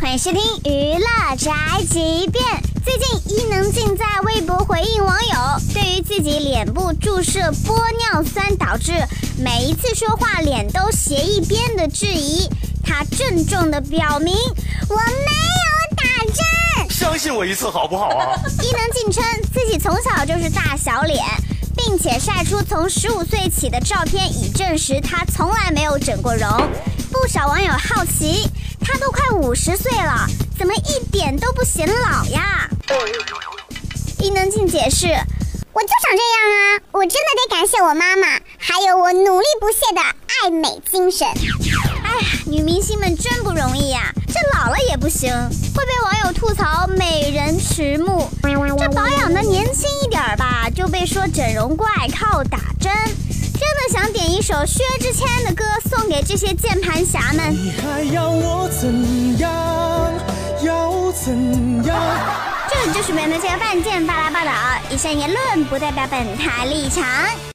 欢迎收听娱乐宅急便。最近伊能静在微博回应网友对于自己脸部注射玻尿酸导致每一次说话脸都斜一边的质疑，她郑重的表明我没有打针。相信我一次好不好啊？伊能静称自己从小就是大小脸，并且晒出从十五岁起的照片，以证实她从来没有整过容。不少网友好奇，她都快五十岁了，怎么一点都不显老呀？伊能静解释：“我就长这样啊，我真的得感谢我妈妈，还有我努力不懈的爱美精神。”哎呀，女明星们真不容易呀，这老了也不行，会被网友吐槽美人迟暮。这保养的年轻一点吧，就被说整容怪靠打针。真的想点一首薛之谦的歌送给这些键盘侠们。你还要我怎样？要怎样？这就是本台半件巴拉报道，以上言论不代表本台立场。